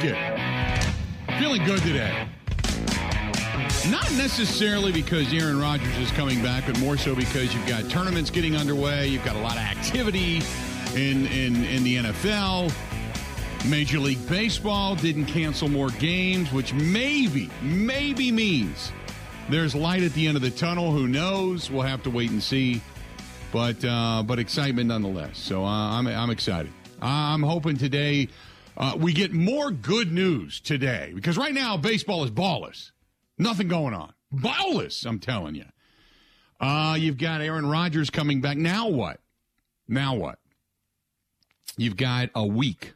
like it. Feeling good today. Not necessarily because Aaron Rodgers is coming back, but more so because you've got tournaments getting underway. You've got a lot of activity in in, in the NFL. Major League Baseball didn't cancel more games, which maybe, maybe means there's light at the end of the tunnel. Who knows? We'll have to wait and see. But uh, but excitement nonetheless. So uh, I'm I'm excited. I'm hoping today uh, we get more good news today because right now baseball is ballless. Nothing going on. Ballless, I'm telling you. Uh, you've got Aaron Rodgers coming back. Now what? Now what? You've got a week.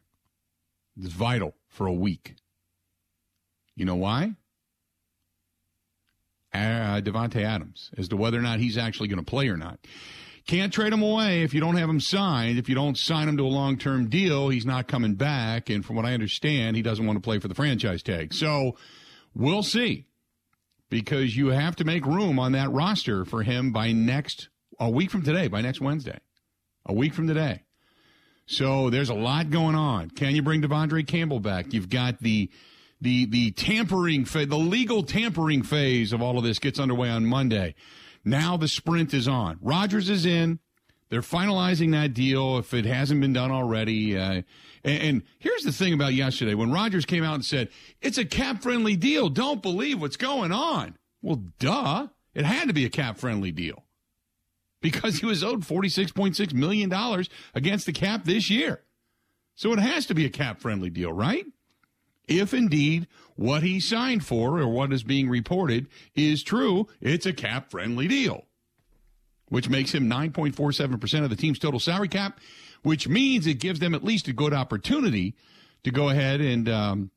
It's vital for a week. You know why? Uh, Davante Adams, as to whether or not he's actually going to play or not. Can't trade him away if you don't have him signed. If you don't sign him to a long term deal, he's not coming back. And from what I understand, he doesn't want to play for the franchise tag. So we'll see because you have to make room on that roster for him by next, a week from today, by next Wednesday. A week from today. So there's a lot going on. Can you bring De'Vondre Campbell back? You've got the the the tampering the legal tampering phase of all of this gets underway on Monday. Now the sprint is on. Rodgers is in. They're finalizing that deal if it hasn't been done already. Uh, and, and, here's the thing about yesterday when Rodgers came out and said, it's a cap friendly deal. Don't believe what's going on. Well, duh. It had to be a cap friendly deal because he was owed $46.6 million against the cap this year. So it has to be a cap friendly deal, right? If indeed what he signed for or what is being reported is true, it's a cap friendly deal, which makes him 9.47% of the team's total salary cap, which means it gives them at least a good opportunity to go ahead and um,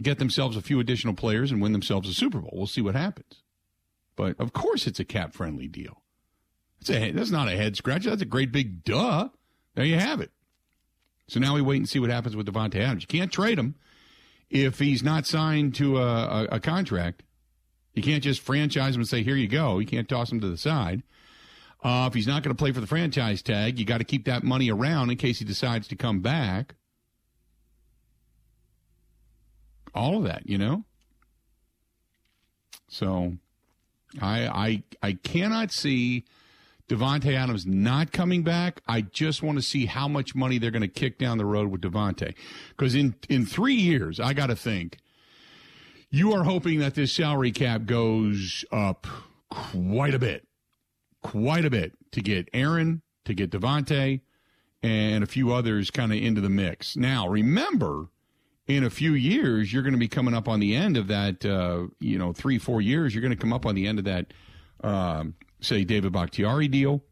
get themselves a few additional players and win themselves a Super Bowl. We'll see what happens. But of course, it's a cap friendly deal. It's a, that's not a head scratcher. That's a great big duh. There you have it. So now we wait and see what happens with Davante Adams. You can't trade him if he's not signed to a, a, a contract. You can't just franchise him and say, here you go. You can't toss him to the side. Uh, if he's not going to play for the franchise tag, you got to keep that money around in case he decides to come back. All of that, you know? So I I I cannot see Davante Adams not coming back. I just want to see how much money they're going to kick down the road with Davante, Because in, in three years, I got to think, you are hoping that this salary cap goes up quite a bit, quite a bit to get Aaron, to get Davante, and a few others kind of into the mix. Now, remember, in a few years, you're going to be coming up on the end of that, uh, you know, three, four years, you're going to come up on the end of that. Um, say David Bakhtiari deal,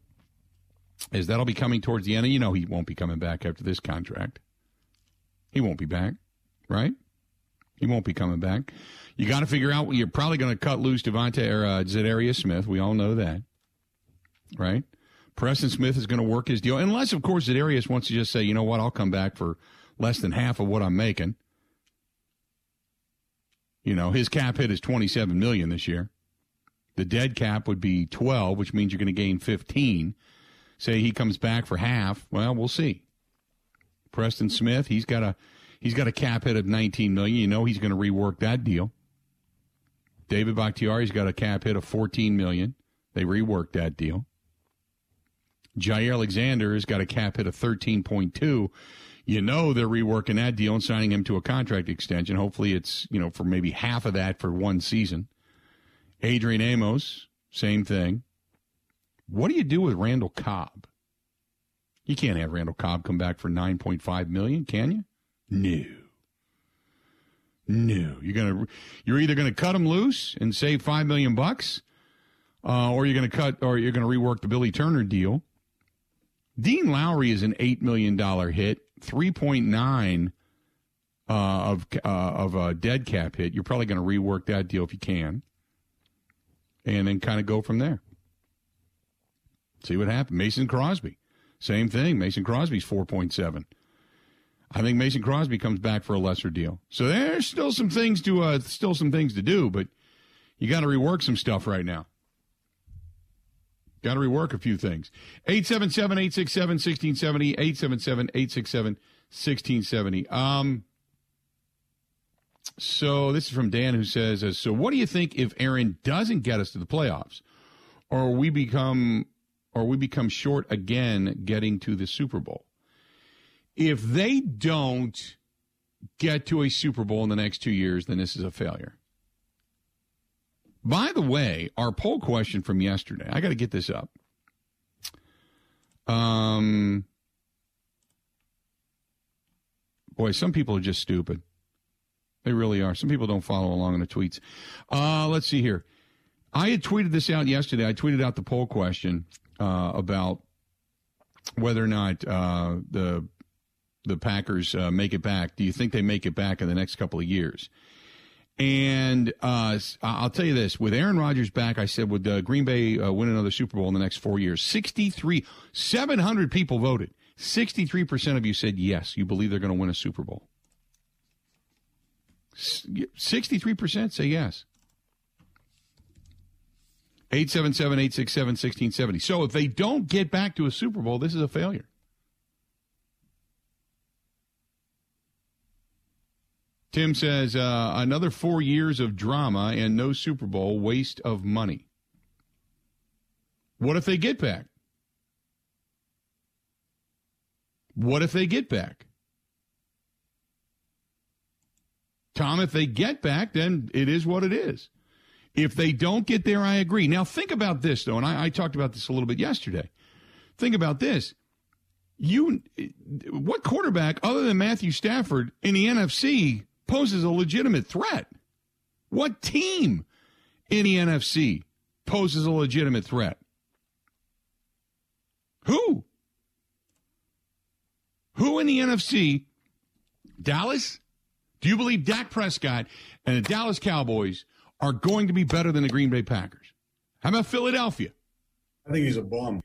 is that'll be coming towards the end. You know he won't be coming back after this contract. He won't be back, right? He won't be coming back. You got to figure out. You're probably going to cut loose Devontae or uh, Za'Darius Smith. We all know that, right? Preston Smith is going to work his deal, unless, of course, Za'Darius wants to just say, you know what, I'll come back for less than half of what I'm making. You know, his cap hit is 27 million this year. The dead cap would be 12, which means you're going to gain 15. Say he comes back for half. Well, we'll see. Preston Smith, he's got a he's got a cap hit of 19 million. You know he's going to rework that deal. David Bakhtiari's got a cap hit of 14 million. They reworked that deal. Jaire Alexander has got a cap hit of 13.2. You know they're reworking that deal and signing him to a contract extension. Hopefully it's, you know, for maybe half of that for one season. Adrian Amos, same thing. What do you do with Randall Cobb? You can't have Randall Cobb come back for 9.5 million, can you? No. No. You're going to you're either going to cut him loose and save 5 million bucks uh, or you're going to cut or you're going to rework the Billy Turner deal. Dean Lowry is an 8 million dollar hit, 3.9 uh, of uh, of a dead cap hit. You're probably going to rework that deal if you can and then kind of go from there. See what happens. Mason Crosby, same thing. Mason Crosby's 4.7. I think Mason Crosby comes back for a lesser deal. So there's still some things to uh, still some things to do, but you got to rework some stuff right now. Got to rework a few things. 877 867 1670. 877 867 1670. Um, so this is from Dan who says, uh, "So what do you think if Aaron doesn't get us to the playoffs, or we become, or we become short again getting to the Super Bowl? If they don't get to a Super Bowl in the next two years, then this is a failure." By the way, our poll question from yesterday, I got to get this up. Um, boy, some people are just stupid. They really are. Some people don't follow along in the tweets. Uh, let's see here. I had tweeted this out yesterday. I tweeted out the poll question uh, about whether or not uh, the the Packers uh, make it back. Do you think they make it back in the next couple of years? And uh, I'll tell you this: with Aaron Rodgers back, I said would uh, Green Bay win another Super Bowl in the next four years? Sixty-three, seven hundred people voted. Sixty-three percent of you said yes. You believe they're going to win a Super Bowl. Sixty-three percent say yes. 877-867-1670. So if they don't get back to a Super Bowl, this is a failure. Tim says uh, another four years of drama and no Super Bowl, waste of money. What if they get back? What if they get back? Tom, if they get back, then it is what it is. If they don't get there, I agree. Now, think about this, though, and I, I talked about this a little bit yesterday. Think about this. You, what quarterback other than Matthew Stafford in the NFC poses a legitimate threat? What team in the NFC poses a legitimate threat? Who? Who in the NFC? Dallas? Do you believe Dak Prescott and the Dallas Cowboys are going to be better than the Green Bay Packers? How about Philadelphia? I think he's a bum.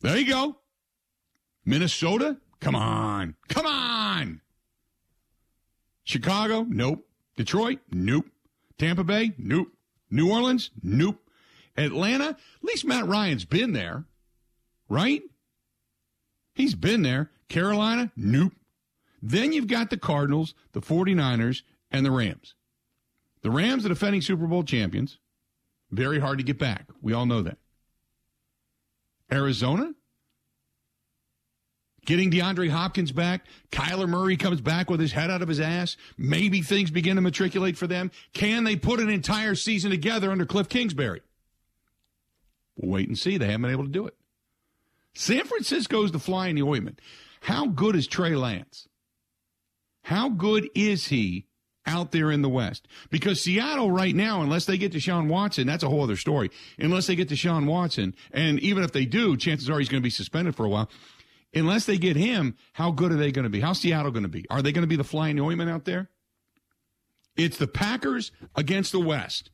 There you go. Minnesota? Come on. Come on. Chicago? Nope. Detroit? Nope. Tampa Bay? Nope. New Orleans? Nope. Atlanta? At least Matt Ryan's been there, right? He's been there. Carolina? Nope. Then you've got the Cardinals, the 49ers, and the Rams. The Rams are defending Super Bowl champions. Very hard to get back. We all know that. Arizona? Getting DeAndre Hopkins back. Kyler Murray comes back with his head out of his ass. Maybe things begin to matriculate for them. Can they put an entire season together under Cliff Kingsbury? We'll wait and see. They haven't been able to do it. San Francisco's the fly in the ointment. How good is Trey Lance? How good is he out there in the West? Because Seattle right now, unless they get Deshaun Watson, that's a whole other story. Unless they get Deshaun Watson, and even if they do, chances are he's going to be suspended for a while unless they get him, how good are they going to be? How's Seattle going to be? Are they going to be the flying ointment out there? It's the Packers against the West.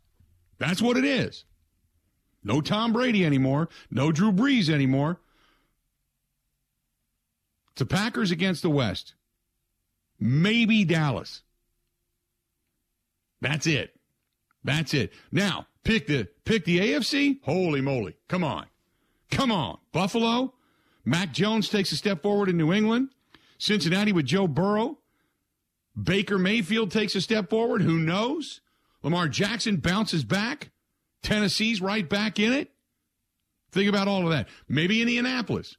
That's what it is. No Tom Brady anymore. No Drew Brees anymore. It's the Packers against the West. Maybe Dallas. That's it. That's it. Now, pick the pick the AFC. Holy moly. Come on. Come on. Buffalo, Mac Jones takes a step forward in New England. Cincinnati with Joe Burrow. Baker Mayfield takes a step forward. Who knows? Lamar Jackson bounces back. Tennessee's right back in it. Think about all of that. Maybe Indianapolis.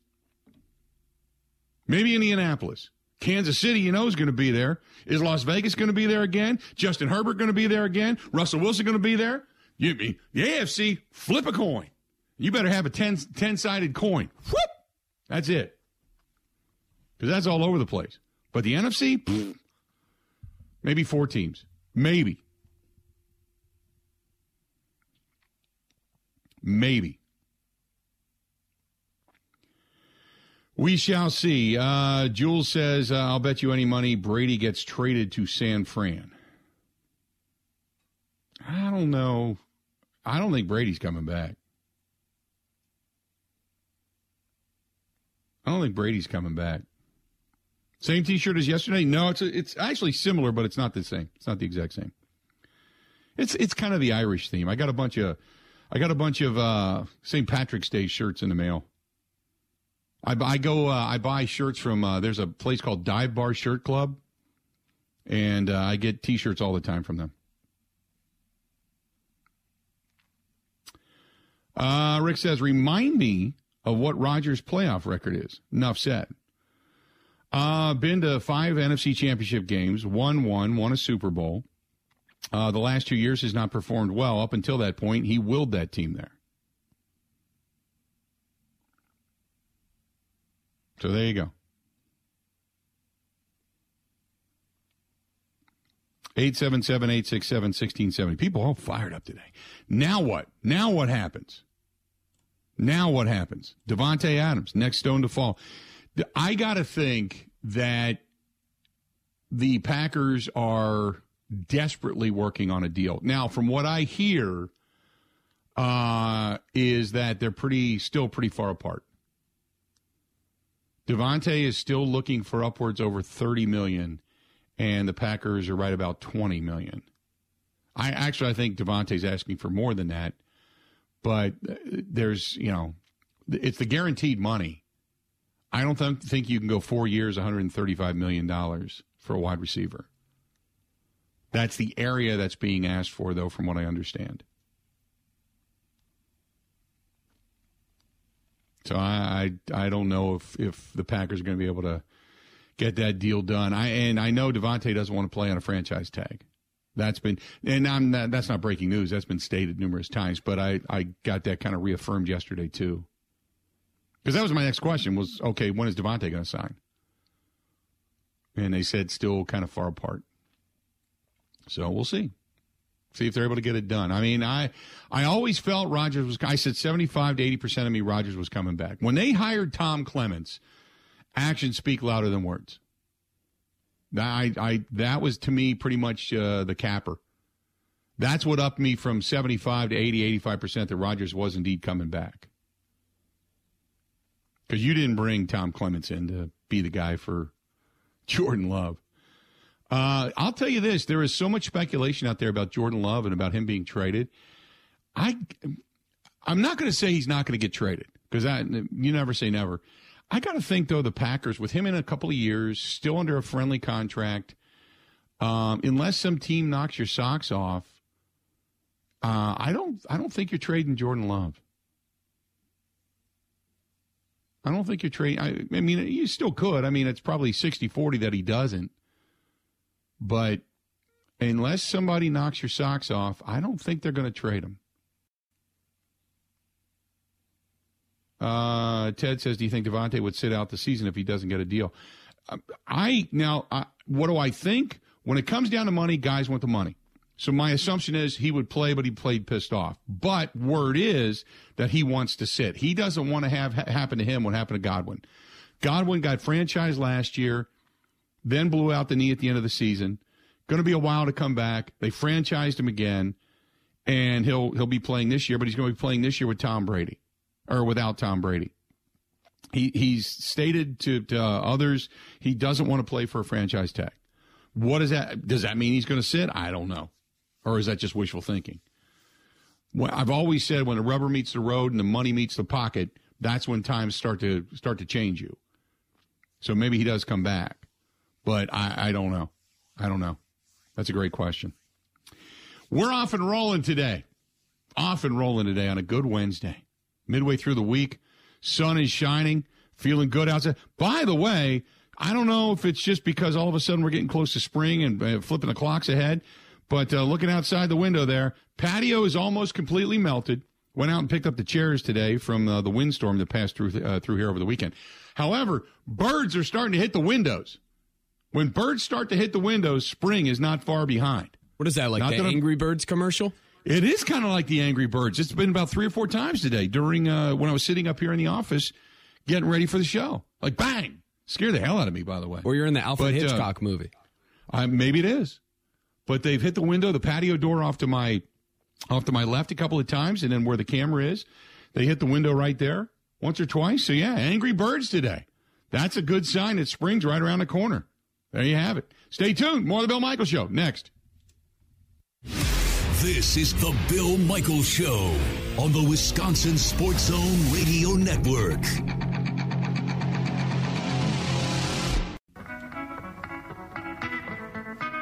Maybe Indianapolis. Kansas City, you know, is going to be there. Is Las Vegas going to be there again? Justin Herbert going to be there again? Russell Wilson going to be there? You, the AFC, flip a coin. You better have a 10, 10 sided coin. Whoop! That's it. Because that's all over the place. But the NFC, pfft, maybe four teams. Maybe. Maybe. We shall see. Uh, Jules says, uh, I'll bet you any money Brady gets traded to San Fran. I don't know. I don't think Brady's coming back. I don't think Brady's coming back. Same T-shirt as yesterday? No, it's a, it's actually similar, but it's not the same. It's not the exact same. It's it's kind of the Irish theme. I got a bunch of I got a bunch of uh, St. Patrick's Day shirts in the mail. I, I go uh, I buy shirts from uh, there's a place called Dive Bar Shirt Club, And uh, I get t shirts all the time from them. Uh, Rick says, remind me of what Rodgers' playoff record is. Enough said. Uh, been to five NFC championship games, won one, won a Super Bowl. Uh, the last two years has not performed well. Up until that point, he willed that team there. So there you go. 877 867 1670. People all fired up today. Now what? Now what happens? Now what happens? Davante Adams, next stone to fall. I got to think that the Packers are desperately working on a deal. Now, from what I hear, uh, is that they're pretty still pretty far apart. Davante is still looking for upwards over 30 million and the Packers are right about 20 million. I actually I think Davante's asking for more than that, but uh, there's, you know, it's the guaranteed money. I don't th- think you can go 4 years 135 million dollars for a wide receiver. That's the area that's being asked for though from what I understand. So I, I, I don't know if if the Packers are going to be able to get that deal done. I and I know Davante doesn't want to play on a franchise tag. That's been and I'm not, that's not breaking news. That's been stated numerous times, but I I got that kind of reaffirmed yesterday too. Because that was my next question was okay, when is Davante going to sign? And they said still kind of far apart. So we'll see. See if they're able to get it done. I mean, I I always felt Rodgers was I said 75 to 80% of me Rodgers was coming back. When they hired Tom Clements, actions speak louder than words. I, I that was to me pretty much uh, the capper. That's what upped me from 75 to 80, 85% that Rodgers was indeed coming back. Because you didn't bring Tom Clements in to be the guy for Jordan Love. Uh, I'll tell you this: there is so much speculation out there about Jordan Love and about him being traded. I, I'm not going to say he's not going to get traded because you never say never. I got to think though the Packers with him in a couple of years, still under a friendly contract, um, unless some team knocks your socks off, uh, I don't I don't think you're trading Jordan Love. I don't think you're trading. I, I mean, you still could. I mean, it's probably 60-40 that he doesn't. But unless somebody knocks your socks off, I don't think they're going to trade him. Uh, Ted says, "Do you think Davante would sit out the season if he doesn't get a deal?" Um, I now, I, what do I think? When it comes down to money, guys want the money. So my assumption is he would play, but he played pissed off. But word is that he wants to sit. He doesn't want to have ha- happen to him what happened to Godwin. Godwin got franchised last year, then blew out the knee at the end of the season. Going to be a while to come back. They franchised him again, and he'll he'll be playing this year, but he's going to be playing this year with Tom Brady or without Tom Brady. He he's stated to, to others he doesn't want to play for a franchise tag. What does that does that mean he's going to sit? I don't know, or is that just wishful thinking? Well, I've always said when the rubber meets the road and the money meets the pocket, that's when times start to start to change you. So maybe he does come back, but I, I don't know. I don't know. That's a great question. We're off and rolling today. Off and rolling today on a good Wednesday midway through the week. Sun is shining, feeling good outside. By the way, I don't know if it's just because all of a sudden we're getting close to spring and uh, flipping the clocks ahead, but uh, looking outside the window there, patio is almost completely melted. Went out and picked up the chairs today from uh, the windstorm that passed through uh, through here over the weekend. However, birds are starting to hit the windows. When birds start to hit the windows, spring is not far behind. What is that like? Not the that Angry Birds commercial? It is kind of like the Angry Birds. It's been about three or four times today during uh, when I was sitting up here in the office getting ready for the show. Like bang, scare the hell out of me. By the way, or you're in the Alfred but, uh, Hitchcock uh, movie. I, maybe it is, but they've hit the window, the patio door off to my off to my left a couple of times, and then where the camera is, they hit the window right there once or twice. So yeah, Angry Birds today. That's a good sign that spring's right around the corner. There you have it. Stay tuned. More of the Bill Michael Show next. This is the Bill Michaels Show on the Wisconsin Sports Zone Radio Network.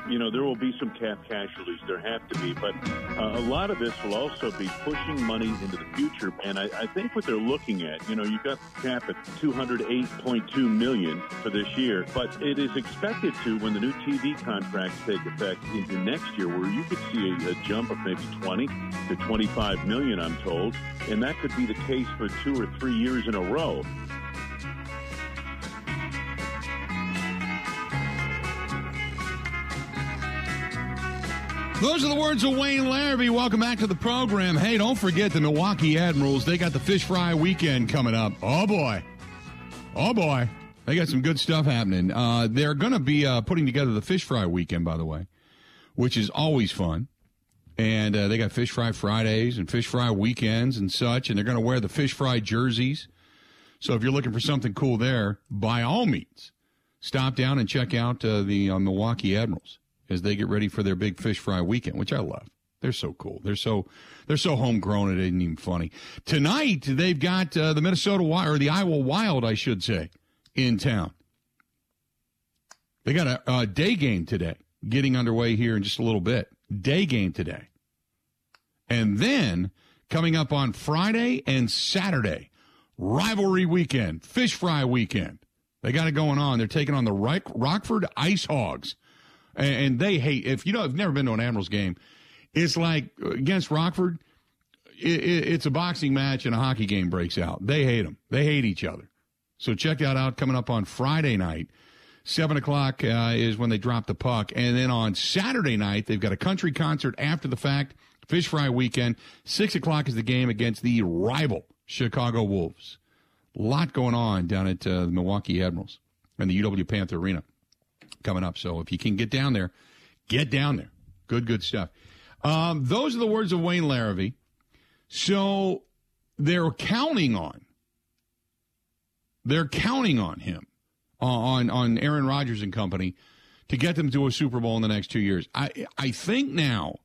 You know, there will be some cap casualties. There have to be. But uh, a lot of this will also be pushing money into the future. And I, I think what they're looking at, you know, you've got the cap at 208.2 million for this year, but it is expected to, when the new TV contracts take effect into next year, where you could see a, a jump of maybe 20 to 25 million, I'm told. And that could be the case for two or three years in a row. Those are the words of Wayne Larrivee. Welcome back to the program. Hey, don't forget the Milwaukee Admirals. They got the fish fry weekend coming up. Oh, boy. Oh, boy. They got some good stuff happening. Uh, they're going to be uh, putting together the fish fry weekend, by the way, which is always fun. And uh, they got fish fry Fridays and fish fry weekends and such. And they're going to wear the fish fry jerseys. So if you're looking for something cool there, by all means, stop down and check out uh, the uh, Milwaukee Admirals as they get ready for their big fish fry weekend, which I love. They're so cool. They're so they're so homegrown. It isn't even funny. Tonight they've got uh, the Minnesota Wild or the Iowa Wild, I should say, in town. They got a, a day game today, getting underway here in just a little bit. Day game today, and then coming up on Friday and Saturday, rivalry weekend, fish fry weekend. They got it going on. They're taking on the Rockford Ice Hogs and, and they hate. If you know, I've never been to an Admirals game, it's like against Rockford. It, it, it's a boxing match and a hockey game breaks out. They hate them. They hate each other. So check that out coming up on Friday night. Seven o'clock uh, is when they drop the puck, and then on Saturday night they've got a country concert after the fact. Fish fry weekend. Six o'clock is the game against the rival Chicago Wolves. A lot going on down at uh, the Milwaukee Admirals and the UW Panther Arena coming up. So if you can get down there, get down there. Good, good stuff. Um, those are the words of Wayne Larrivee. So they're counting on, they're counting on him, uh, on on Aaron Rodgers and company, to get them to a Super Bowl in the next two years. I I think now,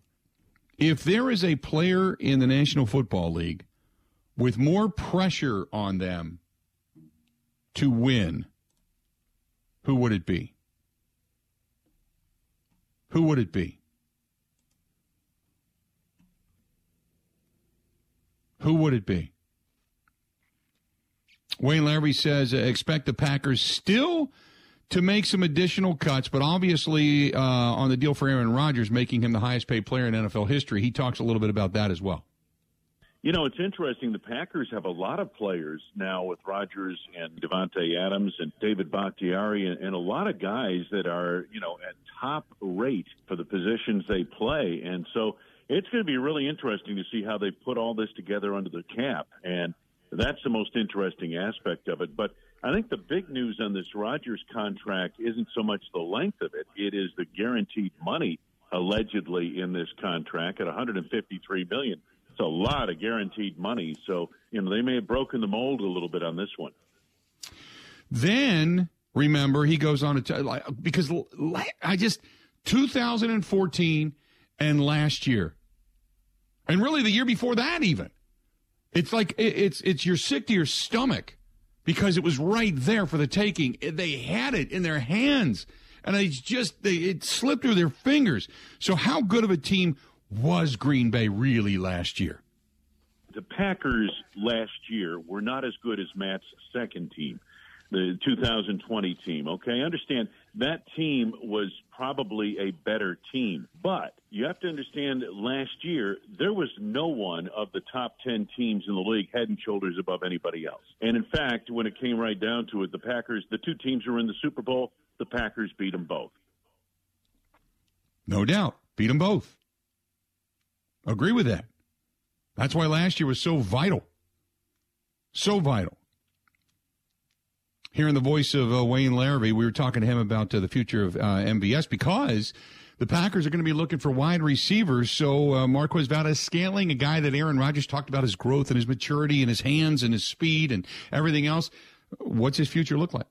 if there is a player in the National Football League with more pressure on them to win, who would it be? Who would it be? Who would it be? Wayne Larrivee says uh, expect the Packers still to make some additional cuts, but obviously uh, on the deal for Aaron Rodgers, making him the highest paid player in NFL history. He talks a little bit about that as well. You know, it's interesting. The Packers have a lot of players now with Rodgers and Davante Adams and David Bakhtiari and, and a lot of guys that are, you know, at top rate for the positions they play. And so it's going to be really interesting to see how they put all this together under the cap. And that's the most interesting aspect of it. But I think the big news on this Rodgers contract isn't so much the length of it, it is the guaranteed money allegedly in this contract at 153 million it's a lot of guaranteed money. So, you know, they may have broken the mold a little bit on this one. Then, remember, he goes on to tell, because I just, 2014 and last year, and really the year before that, even. It's like, it's, it's, you're sick to your stomach because it was right there for the taking. They had it in their hands and it's just, they, it slipped through their fingers. So, how good of a team was Green Bay really last year? The Packers last year were not as good as Matt's second team, the 2020 team. Okay, I understand that team was probably a better team, but you have to understand last year there was no one of the top 10 teams in the league head and shoulders above anybody else. And in fact, when it came right down to it, the Packers, the two teams were in the Super Bowl, the Packers beat them both. No doubt. Beat them both. Agree with that. That's why last year was so vital. So vital. Hearing the voice of uh, Wayne Larrivee, we were talking to him about uh, the future of uh, MVS because the Packers are going to be looking for wide receivers. So uh, Marquez Valdes-Scantling, a guy that Aaron Rodgers talked about his growth and his maturity and his hands and his speed and everything else. What's his future look like?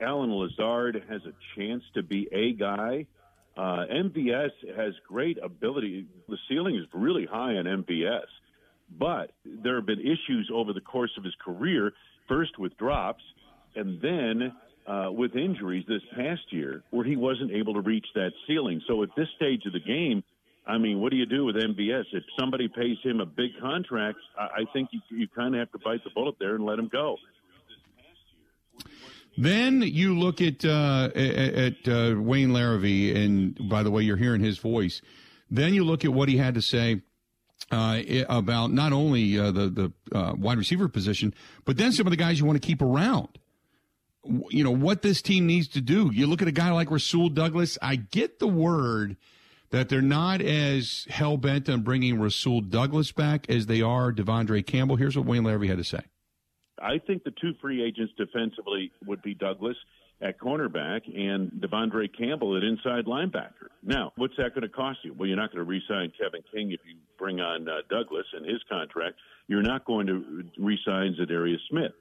Allen Lazard has a chance to be a guy uh, MVS has great ability. The ceiling is really high on MVS, but there have been issues over the course of his career. First with drops, and then uh, with injuries this past year where he wasn't able to reach that ceiling. So at this stage of the game, I mean, what do you do with MVS? If somebody pays him a big contract, I, I think you, you kind of have to bite the bullet there and let him go. Then you look at uh, at uh, Wayne Larrivee, and by the way, you're hearing his voice. Then you look at what he had to say uh, about not only uh, the the uh, wide receiver position, but then some of the guys you want to keep around. You know what this team needs to do. You look at a guy like Rasul Douglas. I get the word that they're not as hell bent on bringing Rasul Douglas back as they are De'Vondre Campbell. Here's what Wayne Larrivee had to say. I think the two free agents defensively would be Douglas at cornerback and De'Vondre Campbell at inside linebacker. Now, what's that going to cost you? Well, you're not going to re-sign Kevin King if you bring on uh, Douglas and his contract. You're not going to re-sign Za'Darius Smith.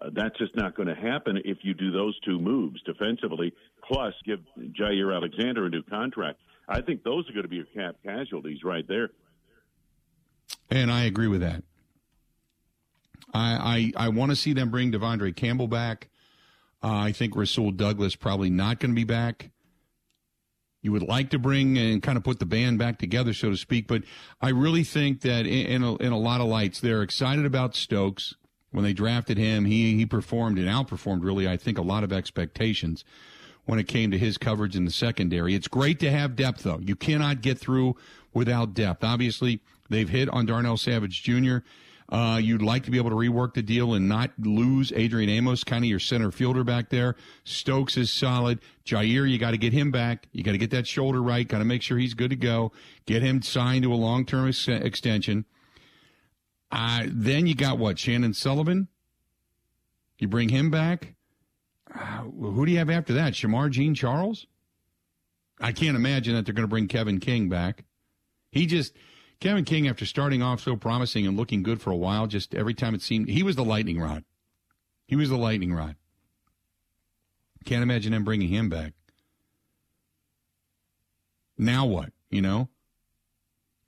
Uh, that's just not going to happen if you do those two moves defensively, plus give Jaire Alexander a new contract. I think those are going to be your cap casualties right there. And I agree with that. I I, I want to see them bring De'Vondre Campbell back. Uh, I think Rasul Douglas probably not going to be back. You would like to bring and kind of put the band back together, so to speak, but I really think that in, in, a, in a lot of lights, they're excited about Stokes. When they drafted him, he he performed and outperformed really, I think, a lot of expectations when it came to his coverage in the secondary. It's great to have depth, though. You cannot get through without depth. Obviously, they've hit on Darnell Savage Jr. Uh, you'd like to be able to rework the deal and not lose Adrian Amos, kind of your center fielder back there. Stokes is solid. Jaire, you got to get him back. You got to get that shoulder right. Got to make sure he's good to go. Get him signed to a long term ex- extension. Uh, then you got what? Chandon Sullivan? You bring him back? Uh, who do you have after that? Shemar Jean Charles? I can't imagine that they're going to bring Kevin King back. He just Kevin King, after starting off so promising and looking good for a while, just every time it seemed he was the lightning rod. He was the lightning rod. Can't imagine them bringing him back. Now what? You know?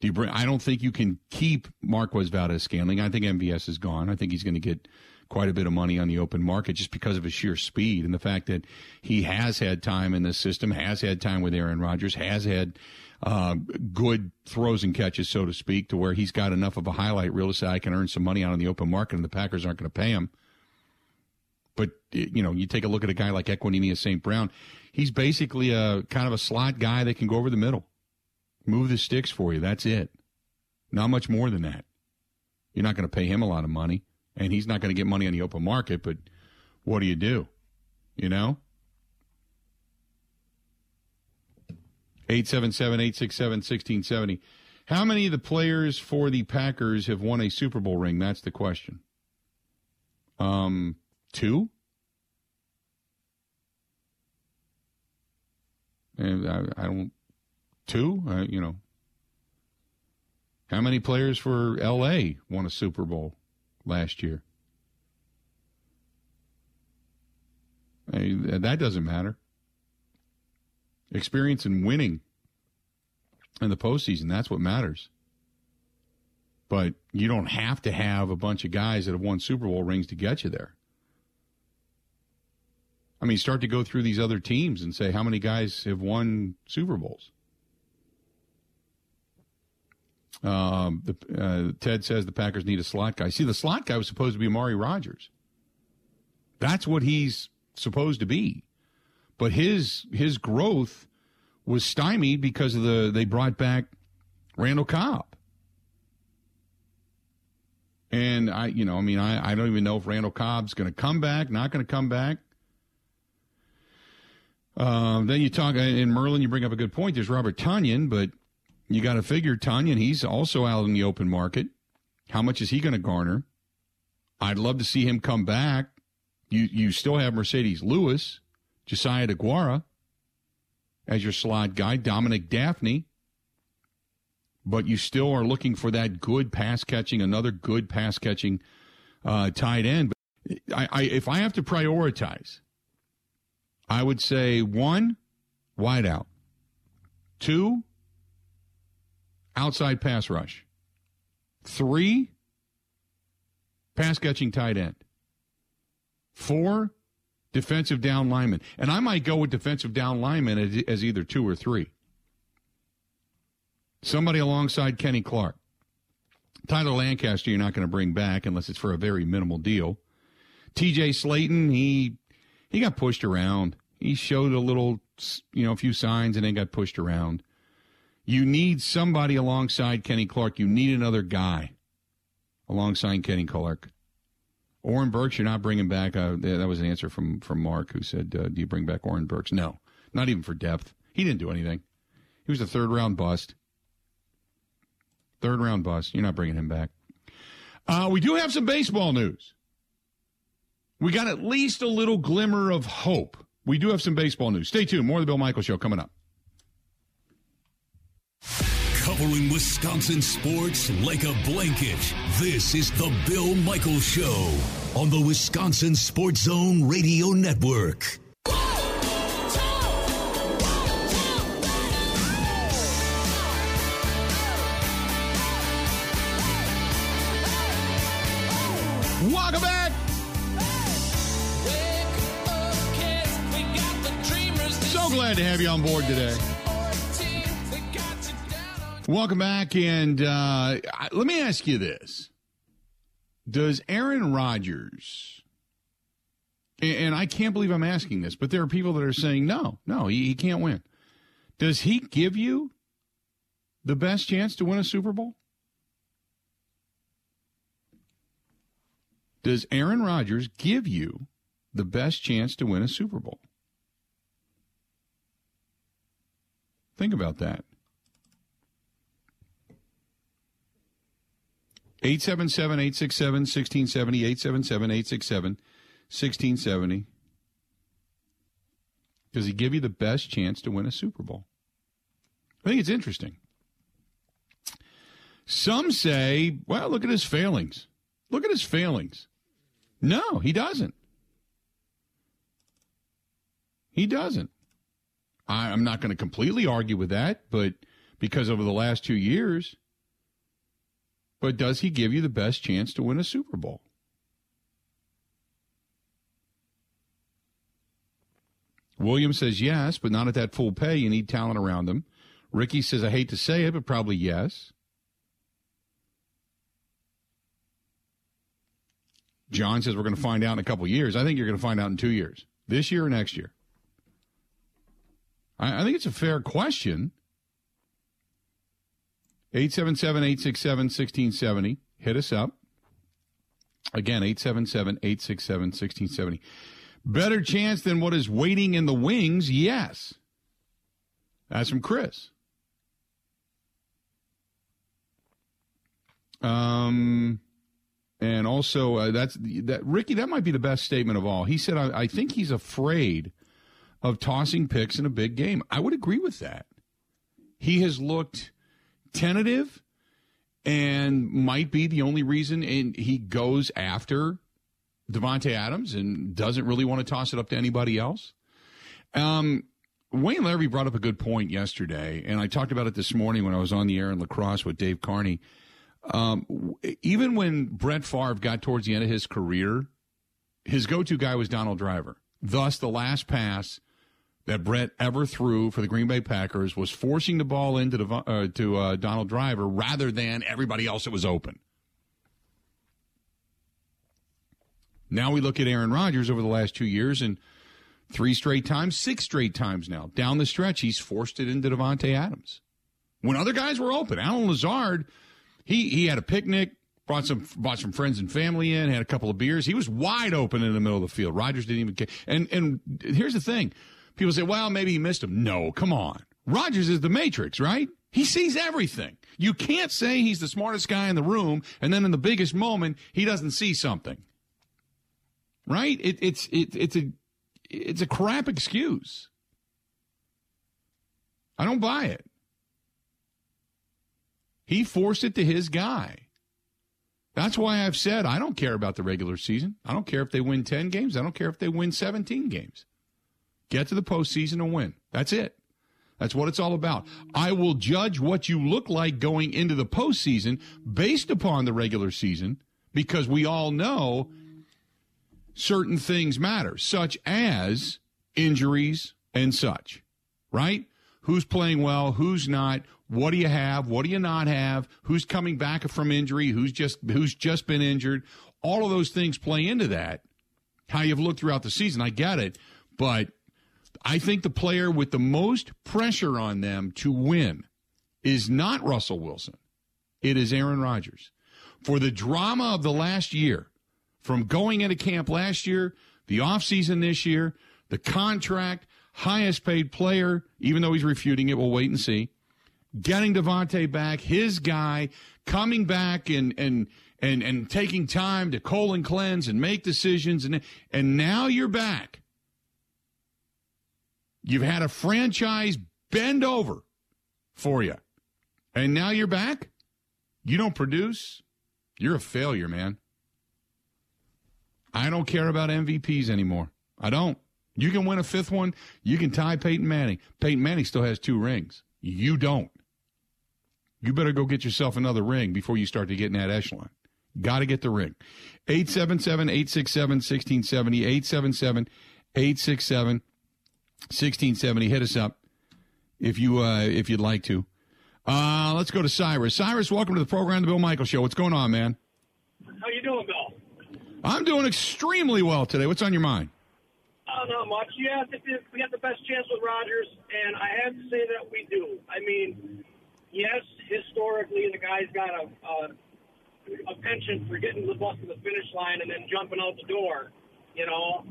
Do you bring, I don't think you can keep Marquez Valdes Scantling. I think MVS is gone. I think he's going to get quite a bit of money on the open market just because of his sheer speed and the fact that he has had time in the system, has had time with Aaron Rodgers, has had uh, good throws and catches, so to speak, to where he's got enough of a highlight reel to say I can earn some money out on the open market, and the Packers aren't going to pay him. But you know, you take a look at a guy like Equanimeous St. Brown. He's basically a kind of a slot guy that can go over the middle, move the sticks for you. That's it. Not much more than that. You're not going to pay him a lot of money, and he's not going to get money on the open market. But what do you do? You know. 877 867 1670. How many of the players for the Packers have won a Super Bowl ring? That's the question. Um, two? And I, I don't. Two? Uh, you know. How many players for L.A. won a Super Bowl last year? I mean, that doesn't matter experience in winning in the postseason. That's what matters. But you don't have to have a bunch of guys that have won Super Bowl rings to get you there. I mean, start to go through these other teams and say how many guys have won Super Bowls. Um, the, uh, Ted says the Packers need a slot guy. See, the slot guy was supposed to be Amari Rodgers. That's what he's supposed to be but his his growth was stymied because of the they brought back Randall Cobb. And I, you know, I mean, I, I don't even know if Randall Cobb's going to come back, not going to come back. Um, then you talk in Merlin, you bring up a good point. There's Robert Tonyan, but you got to figure Tonyan, he's also out in the open market. How much is he going to garner? I'd love to see him come back. You you still have Marcedes Lewis. Josiah Deguara as your slot guy, Dominique Dafney. But you still are looking for that good pass catching, another good pass catching uh, tight end. But I, I, if I have to prioritize, I would say one, wide out. Two, outside pass rush. Three, pass catching tight end. Four, defensive down lineman. And I might go with defensive down lineman as, as either two or three. Somebody alongside Kenny Clark. Tyler Lancaster, you're not going to bring back unless it's for a very minimal deal. TJ Slaton, he he got pushed around. He showed a little, you know, a few signs and then got pushed around. You need somebody alongside Kenny Clark. You need another guy alongside Kenny Clark. Oren Burks, you're not bringing back. Uh, that was an answer from from Mark, who said, uh, "Do you bring back Oren Burks?" No, not even for depth. He didn't do anything. He was a third round bust. Third round bust. You're not bringing him back. Uh, we do have some baseball news. We got at least a little glimmer of hope. We do have some baseball news. Stay tuned. More of the Bill Michael Show coming up. Covering Wisconsin sports like a blanket. This is the Bill Michael Show on the Wisconsin Sports Zone Radio Network. Welcome back. So glad to have you on board today. Welcome back. And uh, let me ask you this Does Aaron Rodgers, and I can't believe I'm asking this, but there are people that are saying, no, no, he, he can't win. Does he give you the best chance to win a Super Bowl? Does Aaron Rodgers give you the best chance to win a Super Bowl? Think about that. 877 867 1670, 877 867 1670. Does he give you the best chance to win a Super Bowl? I think it's interesting. Some say, well, look at his failings. Look at his failings. No, he doesn't. He doesn't. I, am not going to completely argue with that, but because over the last two years, but does he give you the best chance to win a Super Bowl? Williams says yes, but not at that full pay. You need talent around him. Ricky says, I hate to say it, but probably yes. John says we're going to find out in a couple years. I think you're going to find out in two years, this year or next year. I, I think it's a fair question. 877 867 1670. Hit us up. Again, 877 867 1670. Better chance than what is waiting in the wings? Yes. That's from Chris. Um, and also, uh, that's that Ricky. That might be the best statement of all. He said, I, "I think he's afraid of tossing picks in a big game." I would agree with that. He has looked tentative, and might be the only reason. And he goes after Davante Adams and doesn't really want to toss it up to anybody else. Um, Wayne Larrivee brought up a good point yesterday, and I talked about it this morning when I was on the air in La Crosse with Dave Carney um, even when Brett Favre got towards the end of his career, his go-to guy was Donald Driver. Thus, the last pass that Brett ever threw for the Green Bay Packers was forcing the ball into the, uh, to uh, Donald Driver rather than everybody else that was open. Now we look at Aaron Rodgers over the last two years, and three straight times, six straight times now down the stretch, he's forced it into Davante Adams. When other guys were open, Allen Lazard he he had a picnic, brought some brought some friends and family in, had a couple of beers. He was wide open in the middle of the field. Rodgers didn't even care. And and here's the thing: people say, "Well, maybe he missed him." No, come on. Rodgers is the Matrix, right? He sees everything. You can't say he's the smartest guy in the room, and then in the biggest moment he doesn't see something. Right? It, it's it, it's a it's a crap excuse. I don't buy it. He forced it to his guy. That's why I've said I don't care about the regular season. I don't care if they win 10 games. I don't care if they win 17 games. Get to the postseason and win. That's it. That's what it's all about. I will judge what you look like going into the postseason based upon the regular season because we all know certain things matter, such as injuries and such, right? Who's playing well, who's not, what do you have, what do you not have, who's coming back from injury, who's just who's just been injured. All of those things play into that. How you've looked throughout the season, I get it, but I think the player with the most pressure on them to win is not Russell Wilson. It is Aaron Rodgers. For the drama of the last year, from going into camp last year, the offseason this year, the contract, highest paid player, even though he's refuting it, we'll wait and see. Getting Davante back, his guy, coming back and and and and taking time to colon cleanse and make decisions and and now you're back. You've had a franchise bend over for you. And now you're back? You don't produce? You're a failure, man. I don't care about MVPs anymore. I don't. You can win a fifth one. You can tie Peyton Manning. Peyton Manning still has two rings. You don't. You better go get yourself another ring before you start to get in that echelon. Got to get the ring. 877 867 1670. 877 867 1670. Hit us up if you uh, if you'd like to. Uh, let's go to Cyrus. Cyrus, welcome to the program, the Bill Michael Show. What's going on, man? How you doing, Bill? I'm doing extremely well today. What's on your mind? Uh, not much. Yeah, we got the best chance with Rodgers, and I have to say that we do. I mean, yes, historically, the guy's got a, a, a penchant for getting the bus to the finish line and then jumping out the door. You know,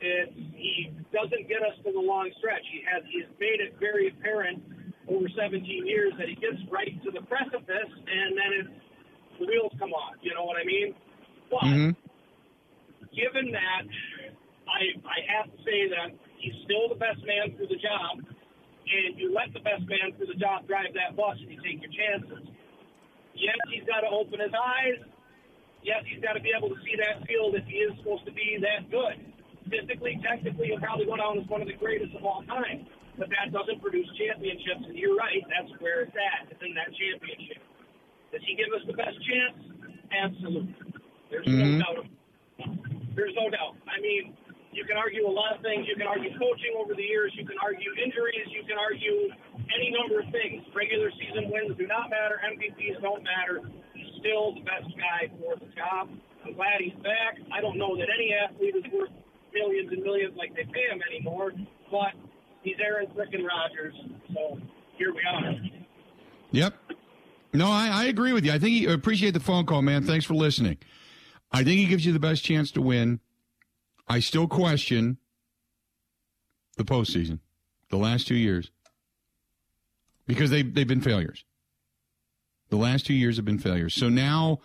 it's, he doesn't get us to the long stretch. He has he's made it very apparent over 17 years that he gets right to the precipice and then it, the wheels come off. You know what I mean? But mm-hmm. given that, I I have to say that he's still the best man for the job, and you let the best man for the job drive that bus and you take your chances. Yes, he's got to open his eyes. Yes, he's got to be able to see that field if he is supposed to be that good. Physically, technically, he'll probably go down as one of the greatest of all time but that doesn't produce championships. And you're right, that's where it's at. It's in that championship. Does he give us the best chance? Absolutely. There's mm-hmm. no doubt. There's no doubt. I mean, you can argue a lot of things. You can argue coaching over the years. You can argue injuries. You can argue any number of things. Regular season wins do not matter. MVPs don't matter. He's still the best guy for the job. I'm glad he's back. I don't know that any athlete is worth millions and millions like they pay him anymore, but he's Aaron freaking Rodgers. So here we are. Yep. No, I, I agree with you. I think he appreciate the phone call, man. Thanks for listening. I think he gives you the best chance to win. I still question the postseason, the last two years, because they they've been failures. The last two years have been failures. So now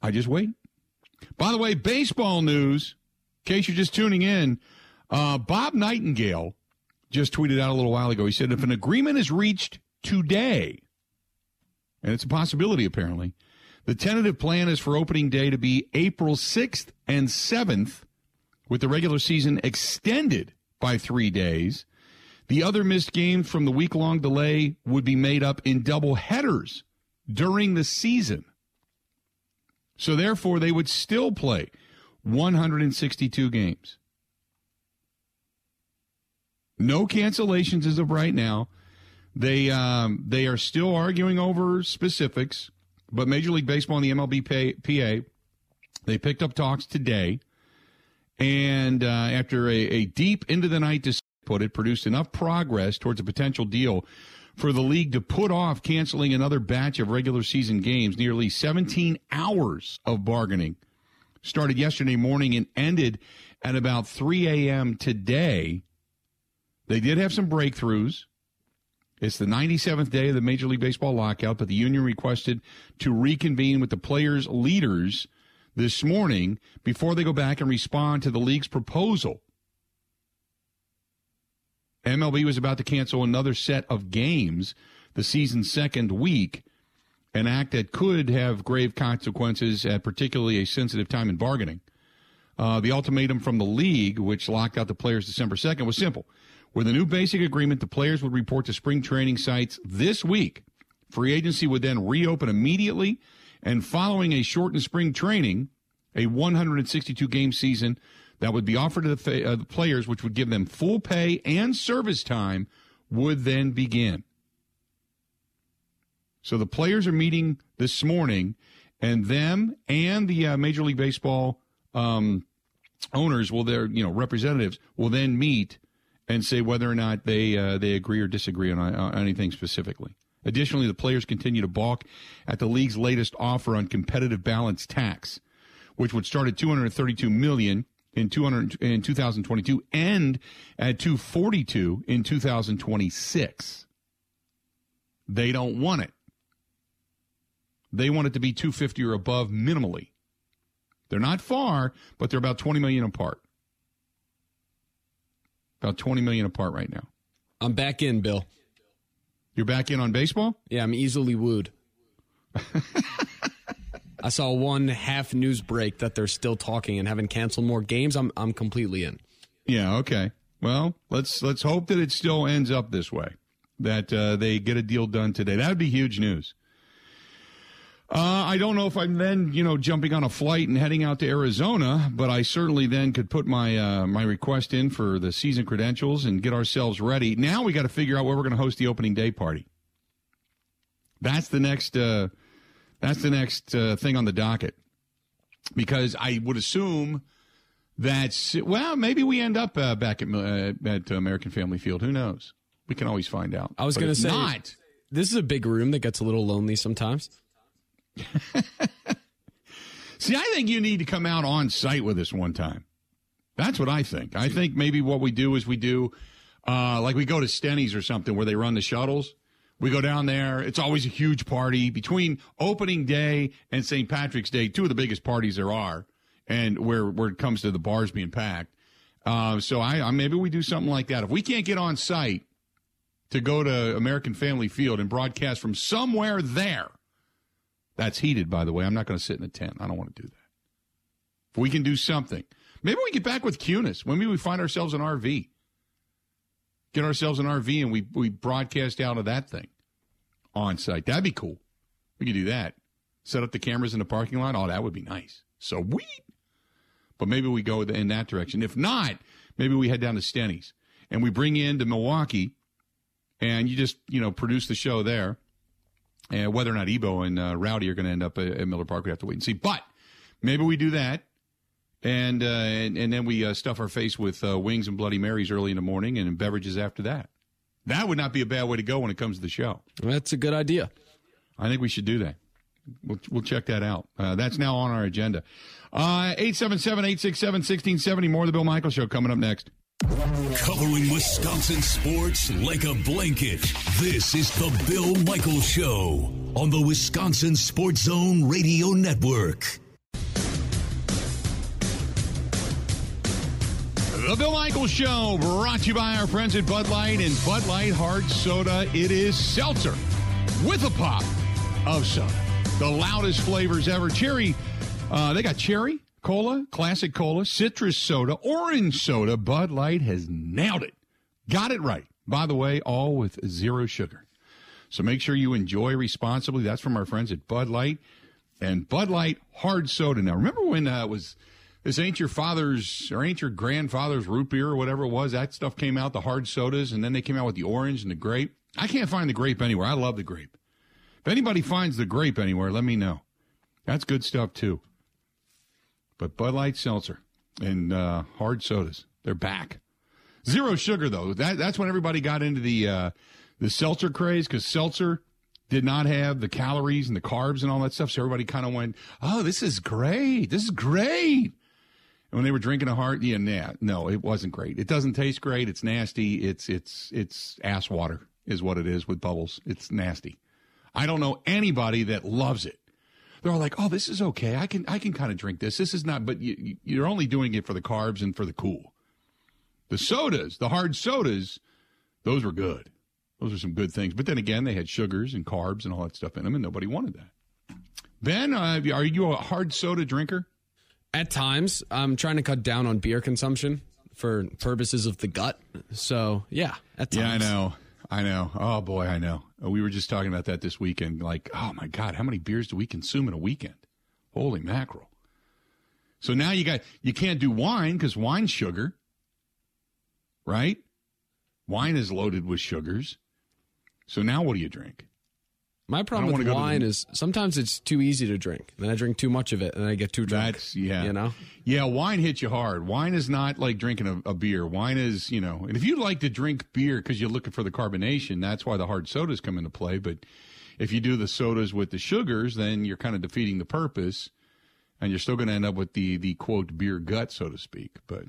I just wait. By the way, baseball news. Case you're just tuning in, uh, Bob Nightingale just tweeted out a little while ago. He said if an agreement is reached today, and it's a possibility apparently, the tentative plan is for opening day to be April 6th and 7th, with the regular season extended by three days. The other missed games from the week long delay would be made up in double headers during the season. So therefore, they would still play 162 games. No cancellations as of right now. They um, they are still arguing over specifics, but Major League Baseball and the MLB PA they picked up talks today, and uh, after a, a deep into the night to put it, produced enough progress towards a potential deal for the league to put off canceling another batch of regular season games. Nearly 17 hours of bargaining started yesterday morning and ended at about 3 a.m. today. They did have some breakthroughs. It's the 97th day of the Major League Baseball lockout, but the union requested to reconvene with the players' leaders this morning before they go back and respond to the league's proposal. MLB was about to cancel another set of games the season's second week, an act that could have grave consequences at particularly a sensitive time in bargaining. Uh, the ultimatum from the league, which locked out the players December 2nd, was simple with a new basic agreement, the players would report to spring training sites this week. Free agency would then reopen immediately, and following a shortened spring training, A 162 game season that would be offered to the, uh, the players, which would give them full pay and service time, would then begin. So the players are meeting this morning, and them and the uh, Major League Baseball um, owners will their you know representatives will then meet and say whether or not they uh, they agree or disagree on, on anything specifically. Additionally, the players continue to balk at the league's latest offer on competitive balance tax, which would start at 232 million in 200 in 2022 and at 242 in 2026. They don't want it. They want it to be 250 or above minimally. They're not far, but they're about 20 million apart. About 20 million apart right now. I'm back in, Bill. You're back in on baseball? Yeah, I'm easily wooed. I saw one half news break that they're still talking and haven't canceled more games. I'm I'm completely in. Yeah, okay. Well, let's let's hope that it still ends up this way. That uh, they get a deal done today. That would be huge news. Uh, I don't know if I'm then, you know, jumping on a flight and heading out to Arizona, but I certainly then could put my uh, my request in for the season credentials and get ourselves ready. Now we got to figure out where we're going to host the opening day party. That's the next. Uh, that's the next uh, thing on the docket, because I would assume that well, maybe we end up uh, back at uh, at American Family Field. Who knows? We can always find out. I was going to say, not, this is a big room that gets a little lonely sometimes. See, I think you need to come out on site with us one time. That's what I think. I think maybe what we do is we do, uh, like we go to Stenny's or something where they run the shuttles. We go down there. It's always a huge party between opening day and St. Patrick's Day, two of the biggest parties there are, and where where it comes to the bars being packed. Uh, so I, I maybe we do something like that. If we can't get on site to go to American Family Field and broadcast from somewhere there, that's heated, by the way. I'm not going to sit in a tent. I don't want to do that. If we can do something, maybe we get back with Kunes. Maybe we find ourselves an RV, get ourselves an RV, and we we broadcast out of that thing on site. That'd be cool. We could do that. Set up the cameras in the parking lot. Oh, that would be nice. So we. But maybe we go in that direction. If not, maybe we head down to Stenny's and we bring in to Milwaukee, and you just you know produce the show there and whether or not Ebo and uh, Rowdy are going to end up at, at, Miller Park, we have to wait and see. But maybe we do that, and uh, and, and, then we uh, stuff our face with uh, wings and Bloody Marys early in the morning, and beverages after that. That would not be a bad way to go when it comes to the show. That's a good idea. I think we should do that. We'll, we'll check that out. Uh, that's now on our agenda. Uh, 877 867 1670. More of the Bill Michael Show coming up next. Covering Wisconsin sports like a blanket. This is the Bill Michael Show on the Wisconsin Sports Zone Radio Network. The Bill Michaels Show, brought to you by our friends at Bud Light and Bud Light Hard Soda. It is seltzer with a pop of soda. The loudest flavors ever. Cherry, uh, they got cherry, Cola, classic cola, citrus soda, orange soda. Bud Light has nailed it. Got it right. By the way, all with zero sugar. So make sure you enjoy responsibly. That's from our friends at Bud Light and Bud Light hard soda. Now, remember when uh, was this ain't your father's or ain't your grandfather's root beer or whatever it was? That stuff came out, the hard sodas, and then they came out with the orange and the grape. I can't find the grape anywhere. I love the grape. If anybody finds the grape anywhere, let me know. That's good stuff too. But Bud Light Seltzer and uh, hard sodas, they're back. Zero sugar though. That that's when everybody got into the uh, the seltzer craze because seltzer did not have the calories and the carbs and all that stuff. So everybody kind of went, "Oh, this is great. This is great." And when they were drinking a hard, yeah, nah, no, it wasn't great. It doesn't taste great. It's nasty. It's it's it's ass water is what it is with bubbles. It's nasty. I don't know anybody that loves it they're all like, "Oh, this is okay. I can I can kind of drink this. This is not." But you, you're only doing it for the carbs and for the cool. The sodas, the hard sodas, those were good. Those are some good things. But then again, they had sugars and carbs and all that stuff in them, and nobody wanted that. Ben, uh, are you a hard soda drinker? At times, I'm trying to cut down on beer consumption for purposes of the gut. So, yeah, at times. Yeah, I know. I know. Oh boy, I know. Uh, we were just talking about that this weekend. Like, oh my God, how many beers do we consume in a weekend? Holy mackerel! So now you got you can't do wine because wine's sugar, right? Wine is loaded with sugars. So now what do you drink? My problem with wanna go to wine the- is sometimes it's too easy to drink. Then I drink too much of it, and I get too drunk. That's yeah, You know, yeah. Wine hits you hard. Wine is not like drinking a, a beer. Wine is you know, and if you like to drink beer because you're looking for the carbonation, that's why the hard sodas come into play. But if you do the sodas with the sugars, then you're kind of defeating the purpose, and you're still going to end up with the the quote beer gut, so to speak. But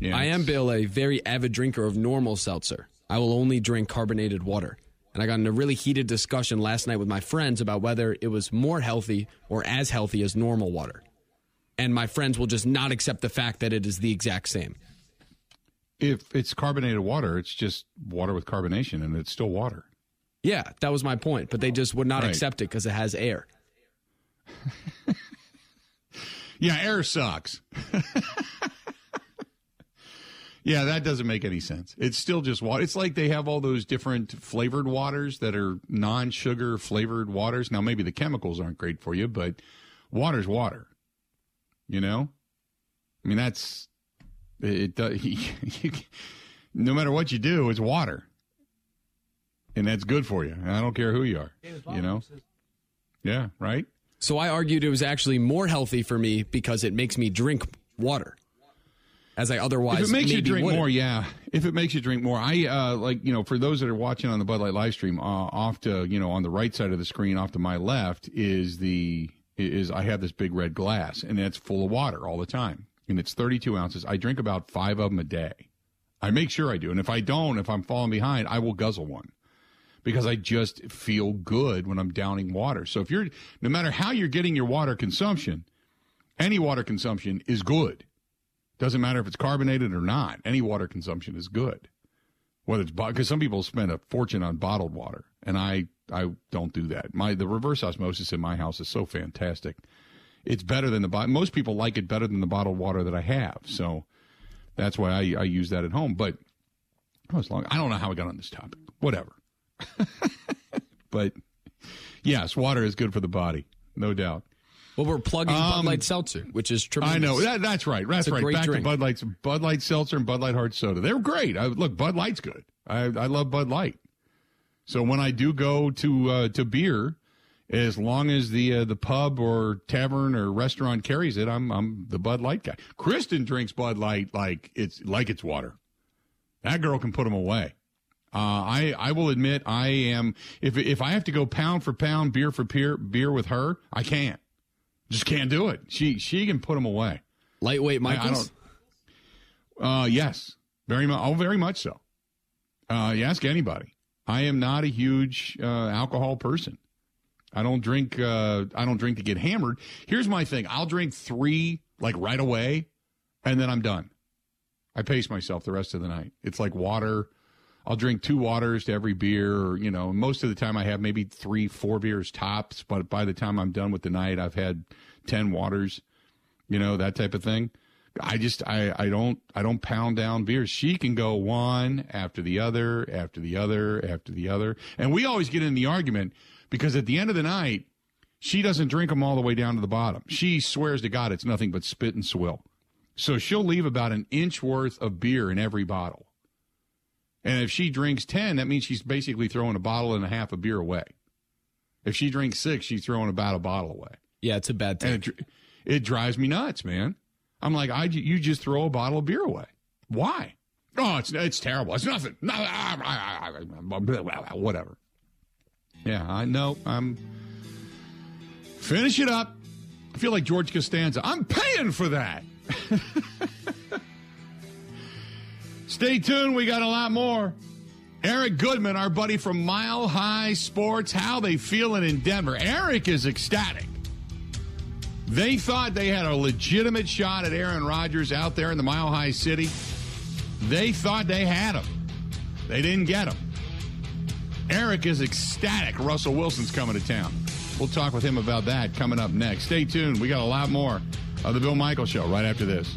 yeah, I am Bill, a very avid drinker of normal seltzer. I will only drink carbonated water. And I got in a really heated discussion last night with my friends about whether it was more healthy or as healthy as normal water. And my friends will just not accept the fact that it is the exact same. If it's carbonated water, it's just water with carbonation, and it's still water. Yeah, that was my point. But they just would not Right. accept it because it has air. Yeah, air sucks. yeah, that doesn't make any sense. It's still just water. It's like they have all those different flavored waters that are non sugar flavored waters. Now, maybe the chemicals aren't great for you, but water's water. You know? I mean, that's it. does uh, you, no matter what you do, it's water. And that's good for you. And I don't care who you are. You know? Yeah, right? So I argued it was actually more healthy for me because it makes me drink water. As I otherwise If it makes you drink wouldn't. more, yeah. If it makes you drink more, I uh, like you know for those that are watching on the Bud Light live stream, uh, off to you know on the right side of the screen, off to my left is the is I have this big red glass and it's full of water all the time, and it's 32 ounces. I drink about five of them a day. I make sure I do, and if I don't, if I'm falling behind, I will guzzle one because I just feel good when I'm downing water. So if you're no matter how you're getting your water consumption, any water consumption is good. Doesn't matter if it's carbonated or not. Any water consumption is good. Whether it's because some people spend a fortune on bottled water, and I I don't do that. My the reverse osmosis in my house is so fantastic. It's better than the bottle. Most people like it better than the bottled water that I have. So that's why I, I use that at home. But oh, as long I don't know how I got on this topic. Whatever. but yes, water is good for the body, no doubt. Well, we're plugging Bud Um, Light Seltzer, which is tremendous. I know that, that's right. That's a right. Back drink. to Bud Light's Bud Light Seltzer and Bud Light Hard Soda. They're great. I, look, Bud Light's good. I, I love Bud Light. So when I do go to uh, to beer, as long as the uh, the pub or tavern or restaurant carries it, I'm I'm the Bud Light guy. Kristen drinks Bud Light like it's like it's water. That girl can put them away. Uh, I I will admit I am if if I have to go pound for pound, beer for beer, beer with her, I can't. Just can't do it. She she can put them away. Lightweight I- I don't- Uh, yes, very much. Oh, very much so. Uh, you ask anybody. I am not a huge uh, alcohol person. I don't drink. Uh, I don't drink to get hammered. Here's my thing. I'll drink three like right away, and then I'm done. I pace myself the rest of the night. It's like water. I'll drink two waters to every beer, or you know, most of the time I have maybe three, four beers tops. But by the time I'm done with the night, I've had ten waters. You know that type of thing. I just I I don't I don't pound down beers. She can go one after the other, after the other, after the other, and we always get in the argument because at the end of the night, she doesn't drink them all the way down to the bottom. She swears to God it's nothing but spit and swill. So she'll leave about an inch worth of beer in every bottle. And if she drinks 10, that means she's basically throwing a bottle and a half of beer away. If she drinks six, she's throwing about a bottle away. Yeah, it's a bad thing. It, it drives me nuts, man. I'm like, I, you just throw a bottle of beer away. Why? Oh, it's it's terrible. It's nothing. No, whatever. Yeah, I know. I'm finish it up. I feel like George Costanza. I'm paying for that. Stay tuned. We got a lot more. Eric Goodman, our buddy from Mile High Sports, how they feeling in Denver. Eric is ecstatic. They thought they had a legitimate shot at Aaron Rodgers out there in the Mile High City. They thought they had him. They didn't get him. Eric is ecstatic. Russell Wilson's coming to town. We'll talk with him about that coming up next. Stay tuned. We got a lot more of the Bill Michael Show right after this.